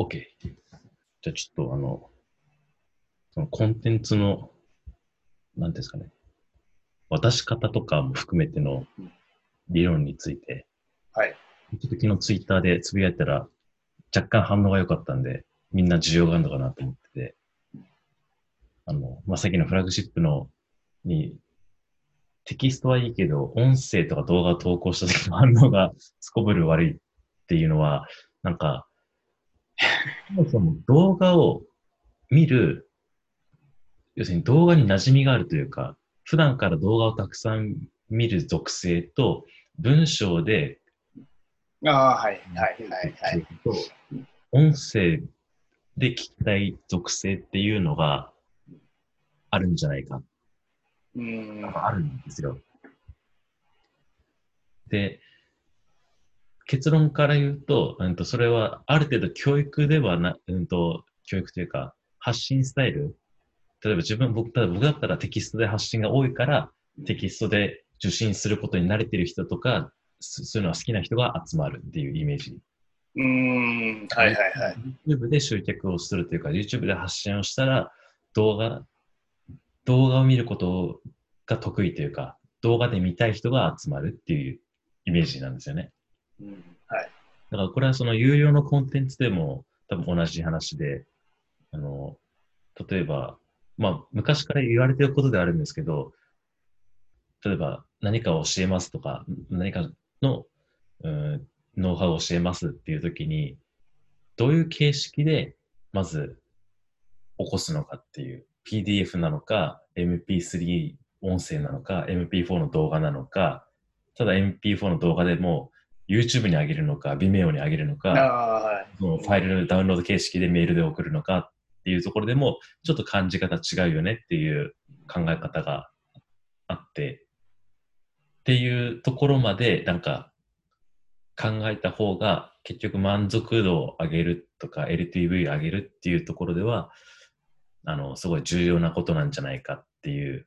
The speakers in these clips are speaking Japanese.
OK。じゃあちょっとあの、そのコンテンツの、なんですかね、渡し方とかも含めての理論について、はい。ちょっと昨日ツイッターでつぶやいたら、若干反応が良かったんで、みんな需要があるのかなと思ってて、あの、まあ、さっきのフラグシップの、に、テキストはいいけど、音声とか動画を投稿した時の反応がすこぶる悪いっていうのは、なんか、そもそも動画を見る、要するに動画に馴染みがあるというか、普段から動画をたくさん見る属性と、文章でああ、はい、はい、はい、はい。と、音声で聞きたい属性っていうのがあるんじゃないか。うーん。あるんですよ。で、結論から言うと、うんと、それはある程度教育ではな、うんと、教育というか、発信スタイル。例えば自分、僕、例えば僕だったらテキストで発信が多いから、テキストで受信することに慣れてる人とか、そそういうのが好きな人が集まるっていうイメージ。うーん。はい、はい、はい。YouTube で集客をするというか、YouTube で発信をしたら、動画、動画を見ることが得意というか、動画で見たい人が集まるっていうイメージなんですよね。はい。だからこれはその有料のコンテンツでも多分同じ話で、あの、例えば、まあ昔から言われてることであるんですけど、例えば何かを教えますとか、何かの、う、ノウハウを教えますっていう時に、どういう形式でまず起こすのかっていう、PDF なのか、MP3 音声なのか、MP4 の動画なのか、ただ MP4 の動画でも YouTube に上げるのか、Vimeo に上げるのあか、あ、はい。そのファイルのダウンロード形式でメールで送るのかっていうところでも、ちょっと感じ方違うよねっていう考え方があって、っていうところまでなんか考えた方が結局満足度を上げるとか LTV を上げるっていうところでは、あの、すごい重要なことなんじゃないかっていう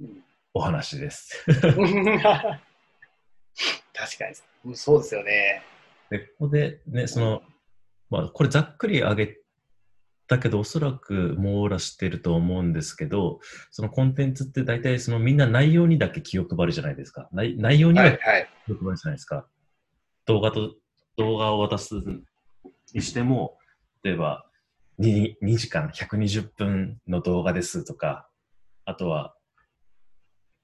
うんお話です。確かに。そうですよね。で、ここでね、その、まあ、これざっくり上げたけど、おそらく網羅してると思うんですけど、そのコンテンツって大体そのみんな内容にだけ気を配るじゃないですか。内内容には、はいはい。気を配るじゃないですか。動画と、動画を渡すにしても、例えば2、2時間120分の動画ですとか、あとは、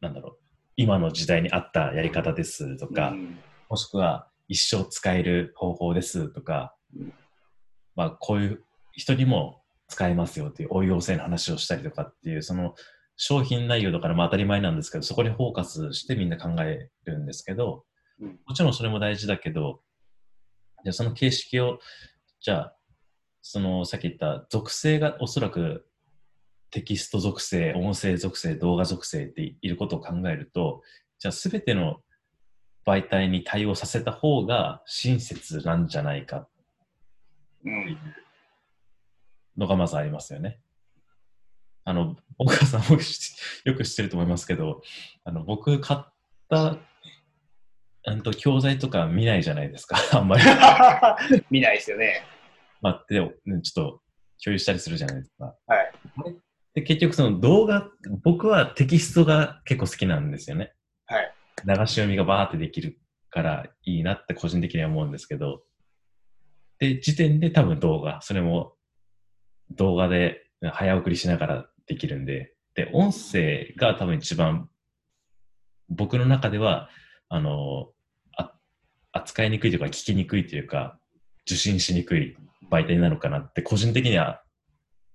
なんだろう、今の時代に合ったやり方ですとか、うん。もしくは一生使える方法ですとかうん、まあ、こういう人にも使えますよっていう応用性の話をしたりとかっていう、その商品内容だからまあ当たり前なんですけど、そこにフォーカスしてみんな考えるんですけど、うん。もちろんそれも大事だけど、じゃあその形式を、じゃあ、そのさっき言った属性がおそらくテキスト属性、音声属性、動画属性っていることを考えると、じゃあすべての媒体に対応させた方が親切なんじゃないかうん。のがまずありますよね。あの、岡さんも知よく知ってると思いますけど、あの、僕買った、うんと、教材とか見ないじゃないですか、あんまり。見ないですよね。まあ、でも、ねちょっと共有したりするじゃないですか。はい。で、結局その動画、僕はテキストが結構好きなんですよね。はい。流し読みがバーってできるからいいなって個人的には思うんですけど、で、時点で多分動画、それも動画で早送りしながらできるんで、で、音声が多分一番僕の中では、あの、あ扱いにくいというか聞きにくいというか、受信しにくい媒体なのかなって個人的には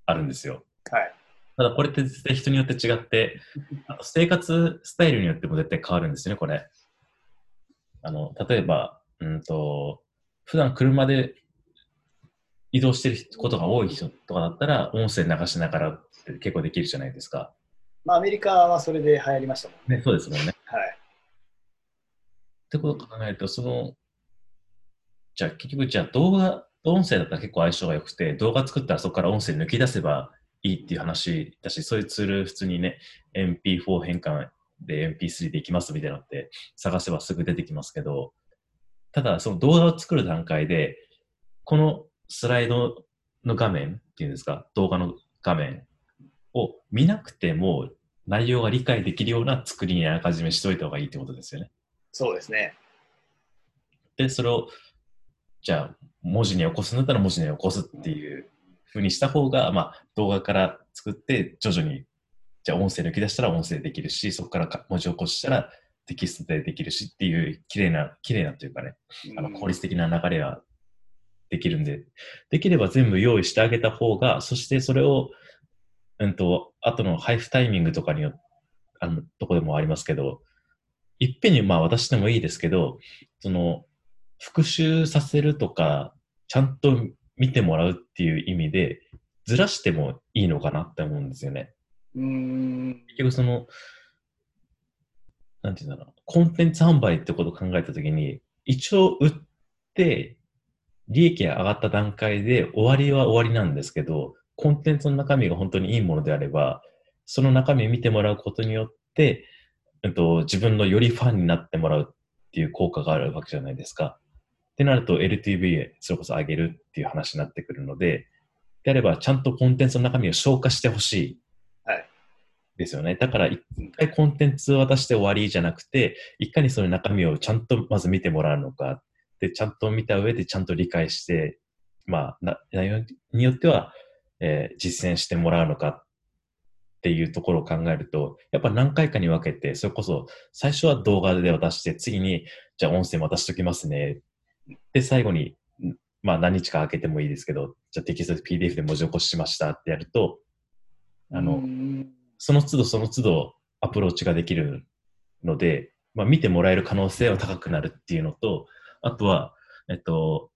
あるんですよ。はい。ただこれって絶対人によって違って、あと生活スタイルによっても絶対変わるんですよね、これ。あの、例えば、うんと、普段車で移動してることが多い人とかだったら、音声流しながらって結構できるじゃないですか。まあ、アメリカはそれで流行りましたもん。ね、そうですもんね。はい。ってことを考えると、その、じゃあ結局、じゃあ動画、音声だったら結構相性が良くて、動画作ったらそこから音声抜き出せばいいっていう話だし、そういうツール普通にね、MP4 変換で MP3 でいきますみたいなのって探せばすぐ出てきますけど、ただその動画を作る段階で、このスライドの画面っていうんですか、動画の画面を見なくても内容が理解できるような作りにあらかじめしといた方がいいってことですよね。そうですね。で、それを、じゃあ、文字に起こすんだったら文字に起こすっていうふうにした方が、まあ、動画から作って徐々に、じゃあ音声抜き出したら音声できるし、そこからか文字起こしたらテキストでできるしっていう綺麗な、綺麗なというかね、あの効率的な流れはできるんで、できれば全部用意してあげた方が、そしてそれを、うんと、後の配布タイミングとかによあの、とこでもありますけど、いっぺんにまあ渡してもいいですけど、その、復習させるとか、ちゃんと見てもらうっていう意味で、ずらしてもいいのかなって思うんですよね。うん。結局その、なんていうんだろう、コンテンツ販売ってことを考えたときに、一応売って、利益が上がった段階で終わりは終わりなんですけど、コンテンツの中身が本当にいいものであれば、その中身を見てもらうことによって、うんと、自分のよりファンになってもらうっていう効果があるわけじゃないですか。ってなると LTV それこそ上げるっていう話になってくるので、であればちゃんとコンテンツの中身を消化してほしい。はいですよね。だから一回コンテンツを渡して終わりじゃなくて、いかにその中身をちゃんとまず見てもらうのか。で、ちゃんと見た上でちゃんと理解して、まあ、な内容によっては、えー実践してもらうのかっていうところを考えると、やっぱ何回かに分けて、それこそ最初は動画で渡して、次に、じゃあ音声も渡しときますね。で、最後に、んまあ何日か空けてもいいですけど、じゃあテキストで PDF で文字起こししましたってやると、あの、うんその都度その都度アプローチができるので、まあ、見てもらえる可能性は高くなるっていうのと、あとは、えっと、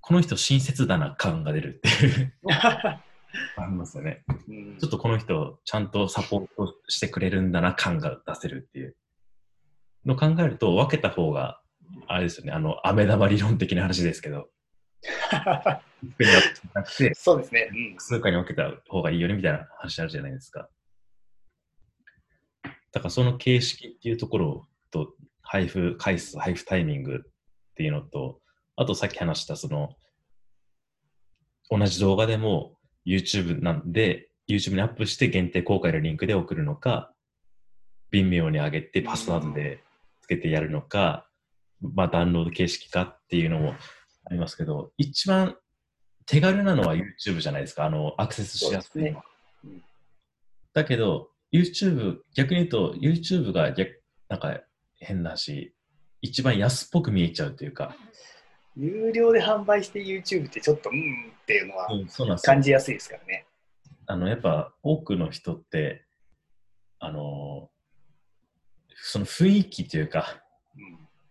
この人親切だな感が出るっていう、ありますよね。うんちょっとこの人ちゃんとサポートしてくれるんだな感が出せるっていうのを考えると分けた方が、あれですよね、あの、飴玉理論的な話ですけど、そうですね。うん複数回に分けた方がいいよねみたいな話あるじゃないですか。だからその形式っていうところと、配布回数、配布タイミングっていうのと、あとさっき話したその、同じ動画でも YouTube なんで、YouTube にアップして限定公開のリンクで送るのか、微妙に上げてパスワードでつけてやるのか、まあダウンロード形式かっていうのもありますけど、一番手軽なのは YouTube じゃないですか、あの、アクセスしやすいね。うん。だけど、YouTube、逆に言うと、YouTube が逆、なんか変なし、一番安っぽく見えちゃうというか、有料で販売して YouTube ってちょっとうんっていうのは感じやすいですからね。あの、やっぱ多くの人って、あの、その雰囲気というか、うん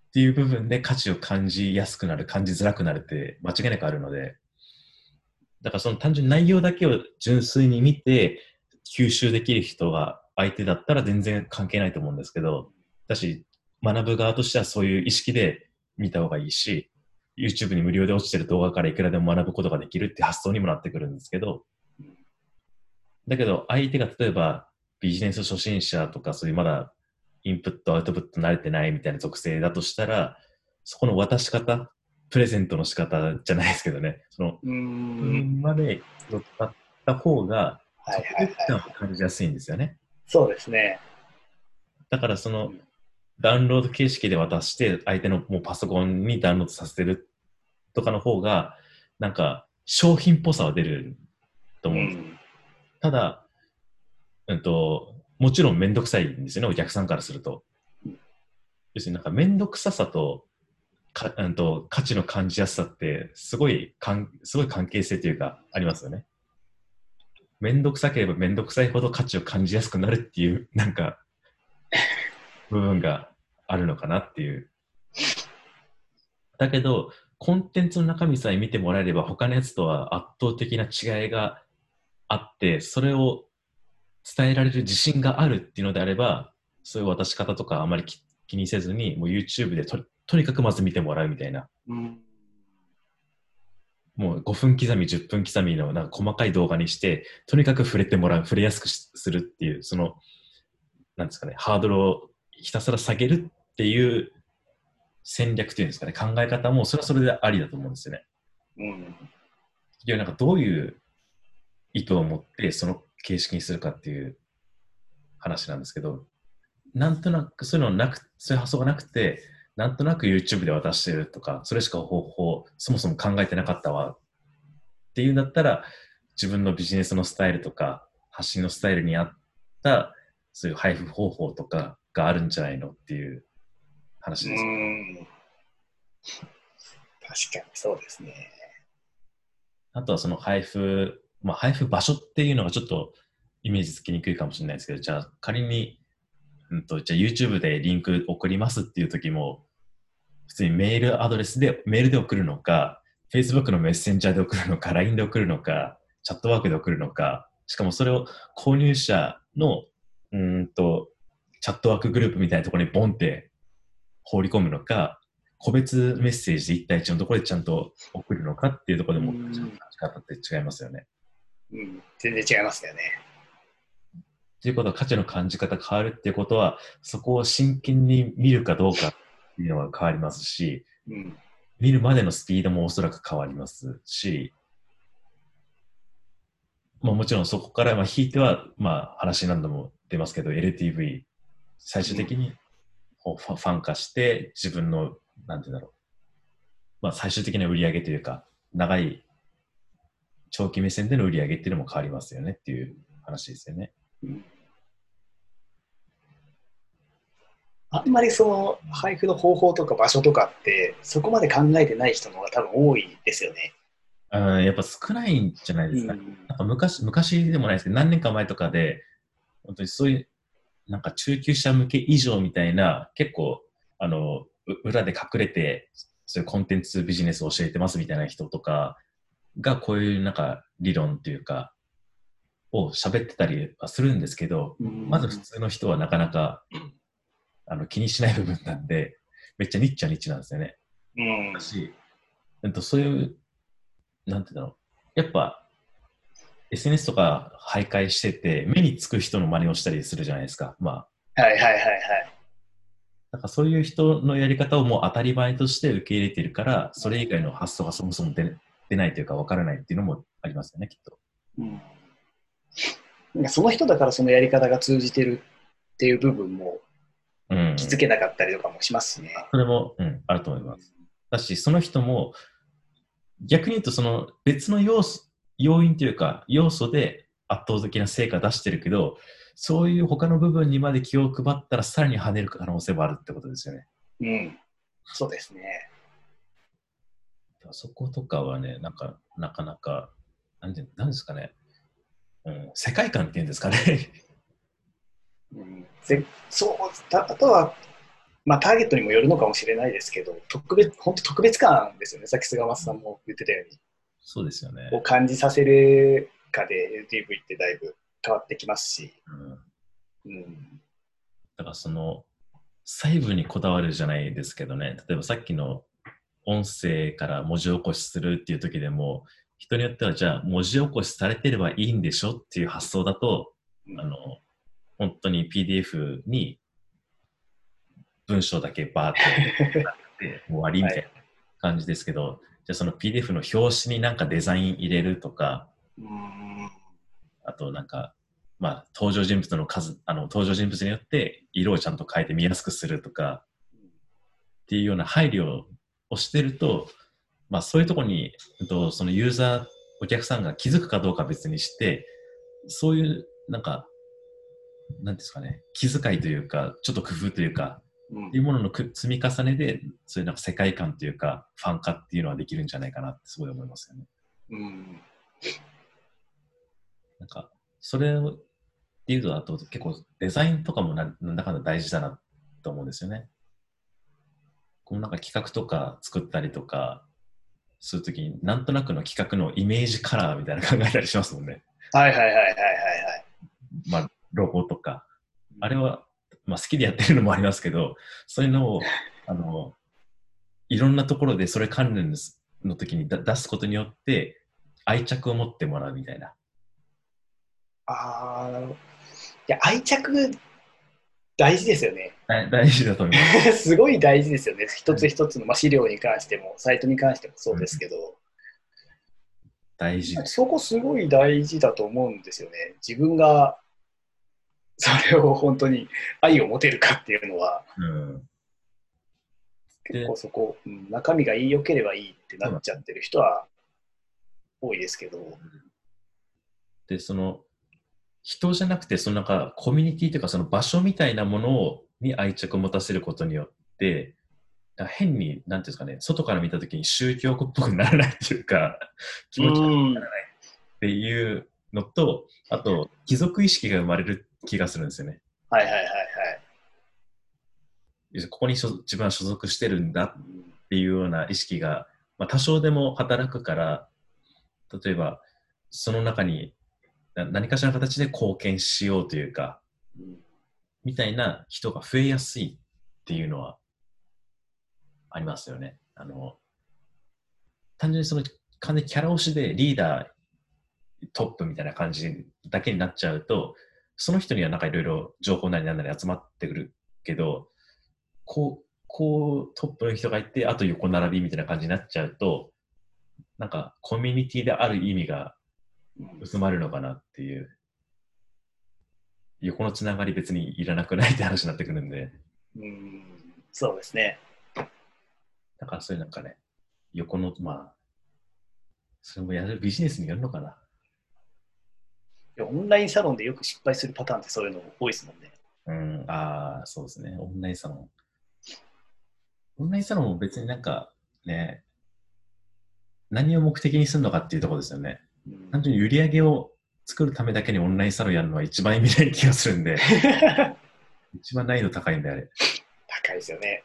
っていう部分で価値を感じやすくなる、感じづらくなるって間違いなくあるので、だからその単純に内容だけを純粋に見て、吸収できる人が相手だったら全然関係ないと思うんですけど、だし、学ぶ側としてはそういう意識で見た方がいいし、YouTube に無料で落ちてる動画からいくらでも学ぶことができるって発想にもなってくるんですけど、だけど相手が例えばビジネス初心者とかそういうまだインプット、アウトプット慣れてないみたいな属性だとしたら、そこの渡し方、プレゼントの仕方じゃないですけどね、その、うんんまで乗っかった方が、はい感感じやすいんですよね。そうですね。だからそのうんダウンロード形式で渡して、相手のもうパソコンにダウンロードさせるとかの方が、なんか商品っぽさは出るとう思うんですよ。んただ、うんと、もちろんめんどくさいんですよね、お客さんからすると。要するになんかめんどくささと、かうんと価値の感じやすさって、すごいかん、すごい関係性というか、ありますよね。めんどくさければめんどくさいほど価値を感じやすくなるっていう、なんか、部分があるのかなっていう。だけど、コンテンツの中身さえ見てもらえれば、他のやつとは圧倒的な違いがあって、それを伝えられる自信があるっていうのであれば、そういう渡し方とかあまり気気にせずに、もう YouTube でととにかくまず見てもらうみたいな。うんもう5分刻み、10分刻みのなんか細かい動画にして、とにかく触れてもらう、触れやすくしするっていう、その、なんですかね、ハードルをひたすら下げるっていう戦略というんですかね、考え方も、それはそれでありだと思うんですよね。うんいや、なんかどういう意図を持ってその形式にするかっていう話なんですけど、なんとなくそういうのなく、そういう発想がなくて、なんとなく YouTube で渡してるとか、それしか方法、そもそも考えてなかったわっていうんだったら、自分のビジネスのスタイルとか、発信のスタイルに合った、そういう配布方法とかがあるんじゃないのっていう話うです。ん。確かにそうですね。あとはその配布、まあ、配布場所っていうのがちょっとイメージつきにくいかもしれないですけど、じゃあ仮に、うんと、じゃあ YouTube でリンク送りますっていう時も、普通にメールアドレスで、メールで送るのか、Facebook のメッセンジャーで送るのか、LINE で送るのか、チャットワークで送るのか、しかもそれを購入者の、うーんと、チャットワークグループみたいなところにボンって放り込むのか、個別メッセージで1対1のところでちゃんと送るのかっていうところでも、違いますよね。うん。全然違いますよね。ということは価値の感じ方変わるっていうことは、そこを真剣に見るかどうかっていうのが変わりますし、うん。見るまでのスピードもおそらく変わりますし、まあ、もちろんそこから、まあ、引いては、まあ、話何度も出ますけど、LTV、最終的にこうファン化して、自分の、なんて言うんだろう、まあ、最終的な売り上げというか、長い長期目線での売り上げっていうのも変わりますよねっていう話ですよね。うんあんまりその配布の方法とか場所とかって、そこまで考えてない人の方が多分多いですよね。うん、やっぱ少ないんじゃないですか。なんか昔、昔でもないですけど、何年か前とかで、本当にそういう、なんか中級者向け以上みたいな、結構、あの、う裏で隠れて、そういうコンテンツビジネスを教えてますみたいな人とかが、こういうなんか理論っていうか、を喋ってたりはするんですけど、うんまず普通の人はなかなか、あの、気にしない部分なんで、めっちゃニッチはニッチなんですよね。うんだし、うんと、そういう、なんていうんだろう。やっぱ、SNS とか徘徊してて、目につく人の真似をしたりするじゃないですか。まあ、はいはいはいはい。なんかそういう人のやり方をもう当たり前として受け入れてるから、それ以外の発想がそもそも出出ないというか分からないっていうのもありますよね、きっと。うんなんかその人だからそのやり方が通じてるっていう部分もうん。気づけなかったりとかもしますしね。それも、うん、あると思います。だし、その人も、逆に言うと、その別の要素、要因というか、要素で圧倒的な成果出してるけど、そういう他の部分にまで気を配ったら、さらに跳ねる可能性もあるってことですよね。うん。そうですね。そことかはね、なんか、なかなか、なんて、なんですかね、うん、世界観っていうんですかね。うん、でそうたあとは、まあ、ターゲットにもよるのかもしれないですけど、特別本当特別感ですよね、さっき菅松さんも言ってたように、そうですよね。を感じさせるかで LTV ってだいぶ変わってきますし、うん。うん、だからその細部にこだわるじゃないですけどね、例えばさっきの音声から文字起こしするっていう時でも、人によってはじゃあ文字起こしされてればいいんでしょっていう発想だと、うん。あの、本当に PDF に文章だけバーって 終わりみたいな感じですけど、じゃあその PDF の表紙になんかデザイン入れるとか、うん。あとなんか、まあ、登場人物の数、あの、登場人物によって色をちゃんと変えて見やすくするとか、っていうような配慮をしてると、まあ、そういうところに、うんとそのユーザー、お客さんが気づくかどうかは別にして、そういう、なんか、なんですかね、気遣いというか、ちょっと工夫というか、うんいうもののく積み重ねで、そういうなんか世界観というか、ファン化っていうのはできるんじゃないかなってすごい思いますよね。うんなんか、それをっていうと、あと結構デザインとかもななんだかんだ大事だなと思うんですよね。このなんか企画とか作ったりとかするときに、なんとなくの企画のイメージカラーみたいなの考えたりしますもんね。はいはいはいはいはいはい。まあ、ロゴとか。あれは、まあ好きでやってるのもありますけど、そういうのを、あの、いろんなところでそれ関連の時にだ出すことによって愛着を持ってもらうみたいな。ああ、なるほど。いや、愛着大事ですよね。大大事だと思います。すごい大事ですよね。一つ一つの、まあ、資料に関しても、サイトに関してもそうですけど、大事。そこすごい大事だと思うんですよね。自分がそれを本当に愛を持てるかっていうのは、うん。結構そこ、うん中身が良ければいいってなっちゃってる人は多いですけど、で、その、人じゃなくて、そのなんか、コミュニティというか、その場所みたいなものをに愛着を持たせることによって、変に、なんていうんですかね、外から見たときに宗教っぽくならないというか、気持ち悪くならないっていうのと、あと、貴族意識が生まれる気がするんですよね。はいはいはいはい。ここに所自分は所属してるんだうんっていうような意識が、まあ、多少でも働くから、例えば、その中にな何かしらの形で貢献しようというか、みたいな人が増えやすいっていうのはありますよね。あの、単純にその完全にキャラ推しでリーダートップみたいな感じだけになっちゃうと、その人にはなんかいろいろ情報なりなんなり集まってくるけど、こう、こうトップの人がいて、あと横並びみたいな感じになっちゃうと、なんかコミュニティである意味が薄まるのかなっていう。横のつながり別にいらなくないって話になってくるんで、うんそうですね。だからそういうなんかね、横の、まあ、それもやるビジネスによるのかな。いやオンラインサロンでよく失敗するパターンってそういうの多いですもんね。うん、ああ、そうですね。オンラインサロン。オンラインサロンも別になんかね、何を目的にするのかっていうところですよね。うん単純に売り上げを作るためだけにオンラインサロンやるのは一番意味ない気がするんで、一番難易度高いんであれ。高いですよね。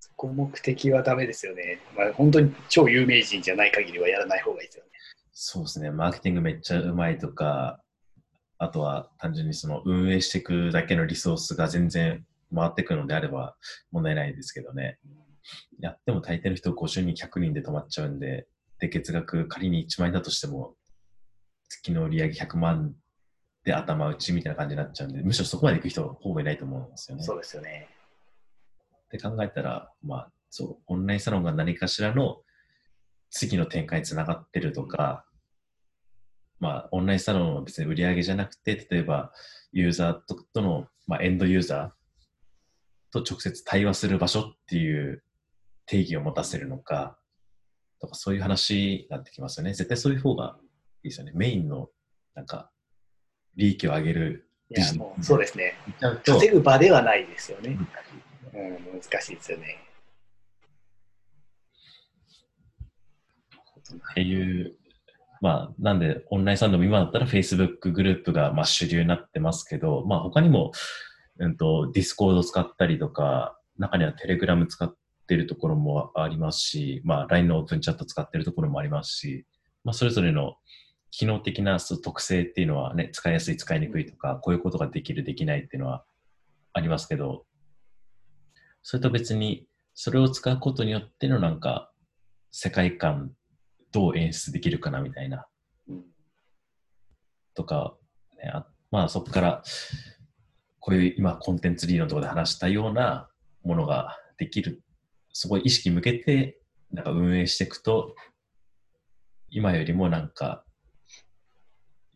そこ目的はダメですよね。まあ、本当に超有名人じゃない限りはやらない方がいいですよね。そうですね。マーケティングめっちゃうまいとか、あとは単純にその運営していくだけのリソースが全然回ってくるのであれば問題ないですけどね。やっても大抵の人50人、100人で止まっちゃうんで、で、月額仮に1万円だとしても、月の売り上げ100万で頭打ちみたいな感じになっちゃうんで、むしろそこまで行く人はほぼいないと思うんですよね。そうですよね。って考えたら、まあ、そう、オンラインサロンが何かしらの次の展開につながってるとか、まあ、オンラインサロンは別に売り上げじゃなくて、例えば、ユーザーととの、まあ、エンドユーザーと直接対話する場所っていう定義を持たせるのか、とかそういう話になってきますよね。絶対そういう方がいいですよね。メインの、なんか、利益を上げるいや、もうそうですね。稼ぐ場ではないですよね。うんうん、難しいですよね。っていう、まあ、なんで、オンラインサロンでも今だったら Facebook グループがまあ主流になってますけど、まあ他にも、うんと、Discord 使ったりとか、中には Telegram 使ってるところもありますし、まあ LINE のオープンチャット使ってるところもありますし、まあそれぞれの機能的な特性っていうのはね、使いやすい、使いにくいとか、こういうことができる、できないっていうのはありますけど、それと別に、それを使うことによってのなんか、世界観どう演出できるかなみたいなとか、ね、あまあそこからこういう今コンテンツリーのところで話したようなものができる、そこに意識向けてなんか運営していくと、今よりもなんか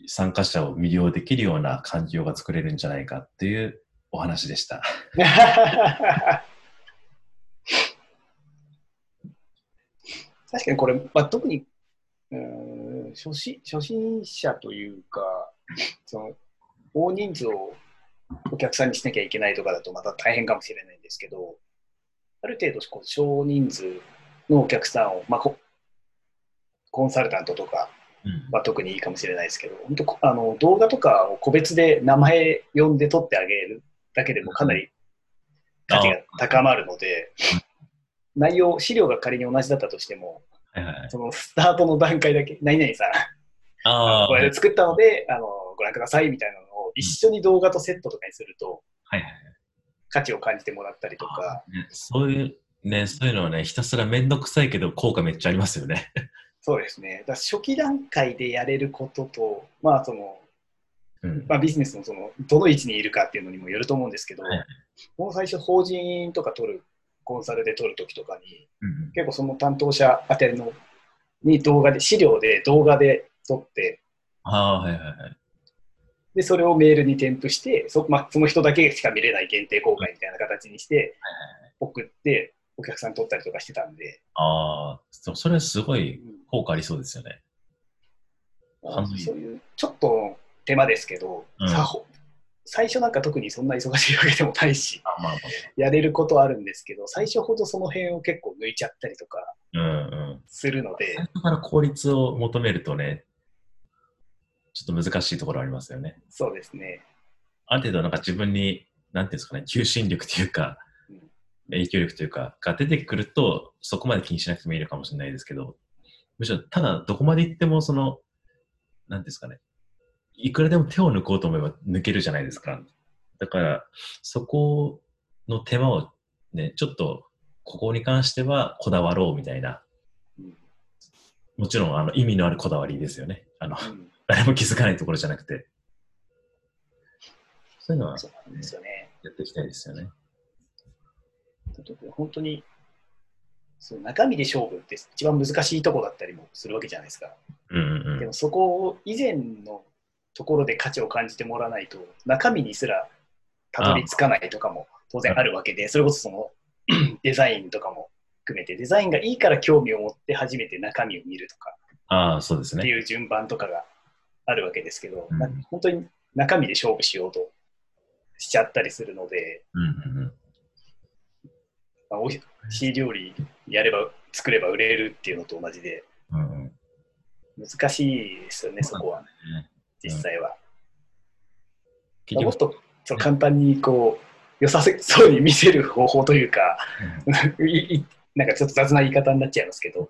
参加者を魅了できるような環境が作れるんじゃないかっていうお話でした。確かにこれ、まあ、特に初心初心者というかその大人数をお客さんにしなきゃいけないとかだとまた大変かもしれないんですけどある程度こう少人数のお客さんを、まあ、こコンサルタントとかうん。は特にいいかもしれないですけど本当こあの動画とかを個別で名前呼んで撮ってあげるだけでもかなり価値が高まるので内容資料が仮に同じだったとしてもはいはい。そのスタートの段階だけ、何々さん、これで作ったので、あのご覧くださいみたいなのを一緒に動画とセットとかにすると、はいはい。価値を感じてもらったりとか、ねそういう、ね、そういうのはね、ひたすらめんどくさいけど効果めっちゃありますよね。そうですね。だ初期段階でやれることと、まあその、うん。まあ、ビジネスのそのどの位置にいるかっていうのにもよると思うんですけど、はいもう最初法人とか取る、コンサルで取るときとかに、うん結構その担当者宛てのに動画で、資料で動画で撮って、ああ、はいはいはい。で、それをメールに添付して、そ,、まあ、その人だけしか見れない限定公開みたいな形にして、送って、お客さんに撮ったりとかしてたんで、ああ、それすごい効果ありそうですよね。あ半分。そういうちょっと手間ですけど、うん。最初なんか特にそんな忙しいわけでもないし、あまあまやれることはあるんですけど、最初ほどその辺を結構抜いちゃったりとかあ。うんうん。するので。最、初から効率を求めるとね、ちょっと難しいところありますよね。そうですね。ある程度なんか自分に、なんていうんですかね、求心力というかうん、影響力というか、が出てくると、そこまで気にしなくてもいいのかもしれないですけど、むしろ、ただどこまで行っても、その、なんていうんですかね、いくらでも手を抜こうと思えば抜けるじゃないですか。だから、そこの手間をね、ちょっと、ここに関してはこだわろうみたいな、うんもちろんあの意味のあるこだわりですよね。あの、うん誰も気づかないところじゃなくて。そういうのはそうですよね。やっていきたいですよね。本当にそう中身で勝負って一番難しいところだったりもするわけじゃないですか。うんうんうん。でもそこを以前のところで価値を感じてもらわないと中身にすらたどり着かないとかも当然あるわけでそれこそその デザインとかも含めてデザインがいいから興味を持って初めて中身を見るとかああ、そうですね。っていう順番とかがあるわけですけど、うん。な本当に中身で勝負しようとしちゃったりするので、うんうんうん。まあ、おいしい料理やれば作れば売れるっていうのと同じでうんうん。難しいですよねそこは。ね実際は。もっとそう簡単にこう良さそうに見せる方法というか いいなんかちょっと雑な言い方になっちゃいますけど、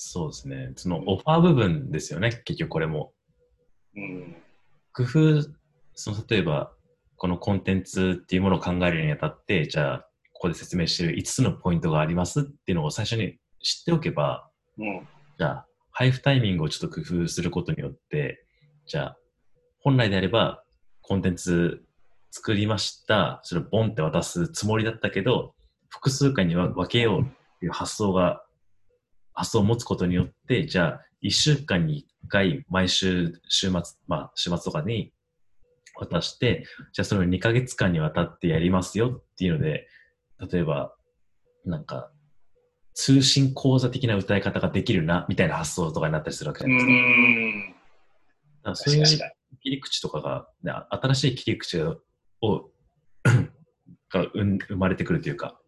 そうですね。そのオファー部分ですよね、結局これも。うん、工夫、その例えば、このコンテンツっていうものを考えるにあたって、じゃあ、ここで説明している5つのポイントがありますっていうのを最初に知っておけば、うん、じゃあ、配布タイミングをちょっと工夫することによって、じゃあ、本来であれば、コンテンツ作りました、それをボンって渡すつもりだったけど、複数回には分けようっていう発想が、発想を持つことによって、じゃあ、1週間に1回、毎週、週末、まあ、週末とかに渡して、じゃあそれを2ヶ月間にわたってやりますよっていうので、例えば、なんか、通信講座的な歌い方ができるな、みたいな発想とかになったりするわけじゃうないですか。からそういう切り口とかが、ね、新しい切り口を が生生まれてくるというか、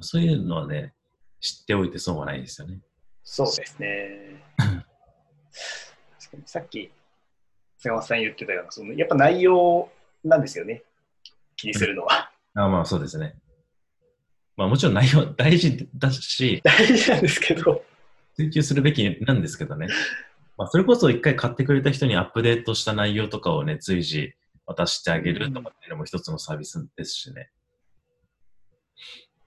そういうのはね、知っておいて損はないですよね。そうですね。さっき、瀬山さん言ってたような、そのやっぱ内容なんですよね、気にするのは。あまあそうですね。まあもちろん内容大事だし、大事なんですけど、追求するべきなんですけどね。まあそれこそ一回買ってくれた人にアップデートした内容とかをね、随時渡してあげるとかっていうのも一つのサービスですしね。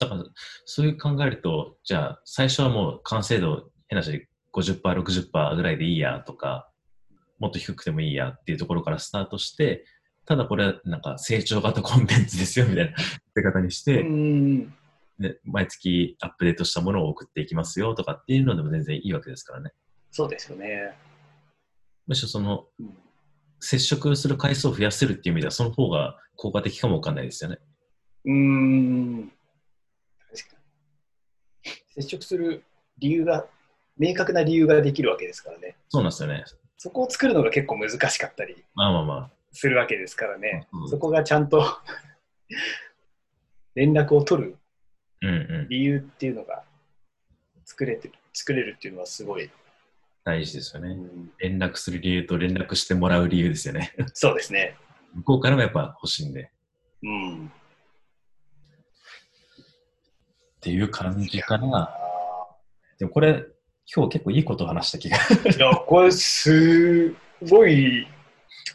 だから、そういう考えると、じゃあ最初はもう完成度、変な話、50%、60%ぐらいでいいやとか、もっと低くてもいいやっていうところからスタートして、ただこれはなんか成長型コンテンツですよみたいな出方にしうて、ん、ね、毎月アップデートしたものを送っていきますよとかっていうのでも全然いいわけですからね。そうですよね。むしろそのうん接触する回数を増やせるっていう意味ではその方が効果的かもわかんないですよね。うーん。接触する理由が、明確な理由ができるわけですからね。そうなんですよね。そこを作るのが結構難しかったりまあまあまあ。するわけですからね。うんそこがちゃんと 連絡を取るうんうん。理由っていうのが作れてる、作れるっていうのはすごい。大事ですよね。うん連絡する理由と連絡してもらう理由ですよね。そうですね。向こうからもやっぱ欲しいんで。っうん。ていう感じかあな。でもこれ、今日結構いいことを話した気が。ーいや、これすごい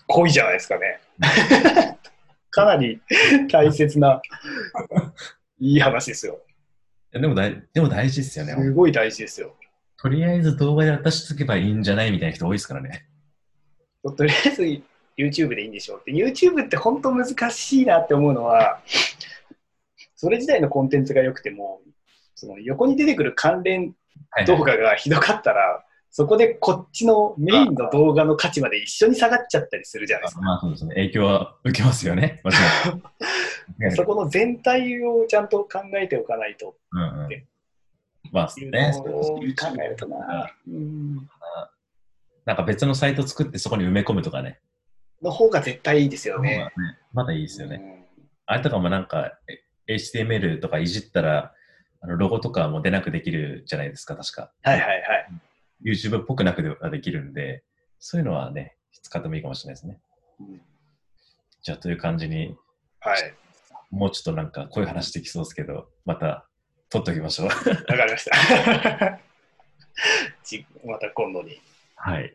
濃いじゃないですかね。かなり大切ないい話ですよ。でも大でも大事ですよね。すごい大事ですよ。とりあえず動画で渡しとけばいいんじゃないみたいな人多いですからね。とりあえず YouTube でいいんでしょうって。YouTube って本当難しいなって思うのは、それ自体のコンテンツが良くても、その横に出てくる関連はい動画がひどかったら、そこでこっちのメインの動画の価値まで一緒に下がっちゃったりするじゃないですか。まあそうですね。影響は受けますよね。そこの全体をちゃんと考えておかないとうんうん。まあいうね、考えるとな、うん、なんか別のサイト作ってそこに埋め込むとかね。の方が絶対いいですよね。まだいいですよね。ね。あれとかもなんか、え HTML とかいじったら、あのロゴとかも出なくできるじゃないですか、確か。はいはいはい。YouTube っぽくなくではできるんで、そういうのはね、使ってもいいかもしれないですね。うんじゃあ、という感じに、はい。もうちょっとなんかこういう話できそうですけど、また撮っておきましょう。わかりました。じまた今度に。いはい。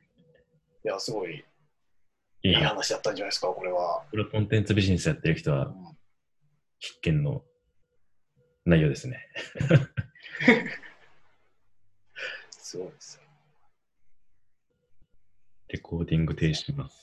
や、すごいいいいい話だったんじゃないですか、これは。これコンテンツビジネスやってる人はうん必見の内容ですね。すごいですよ。レコーディング停止します。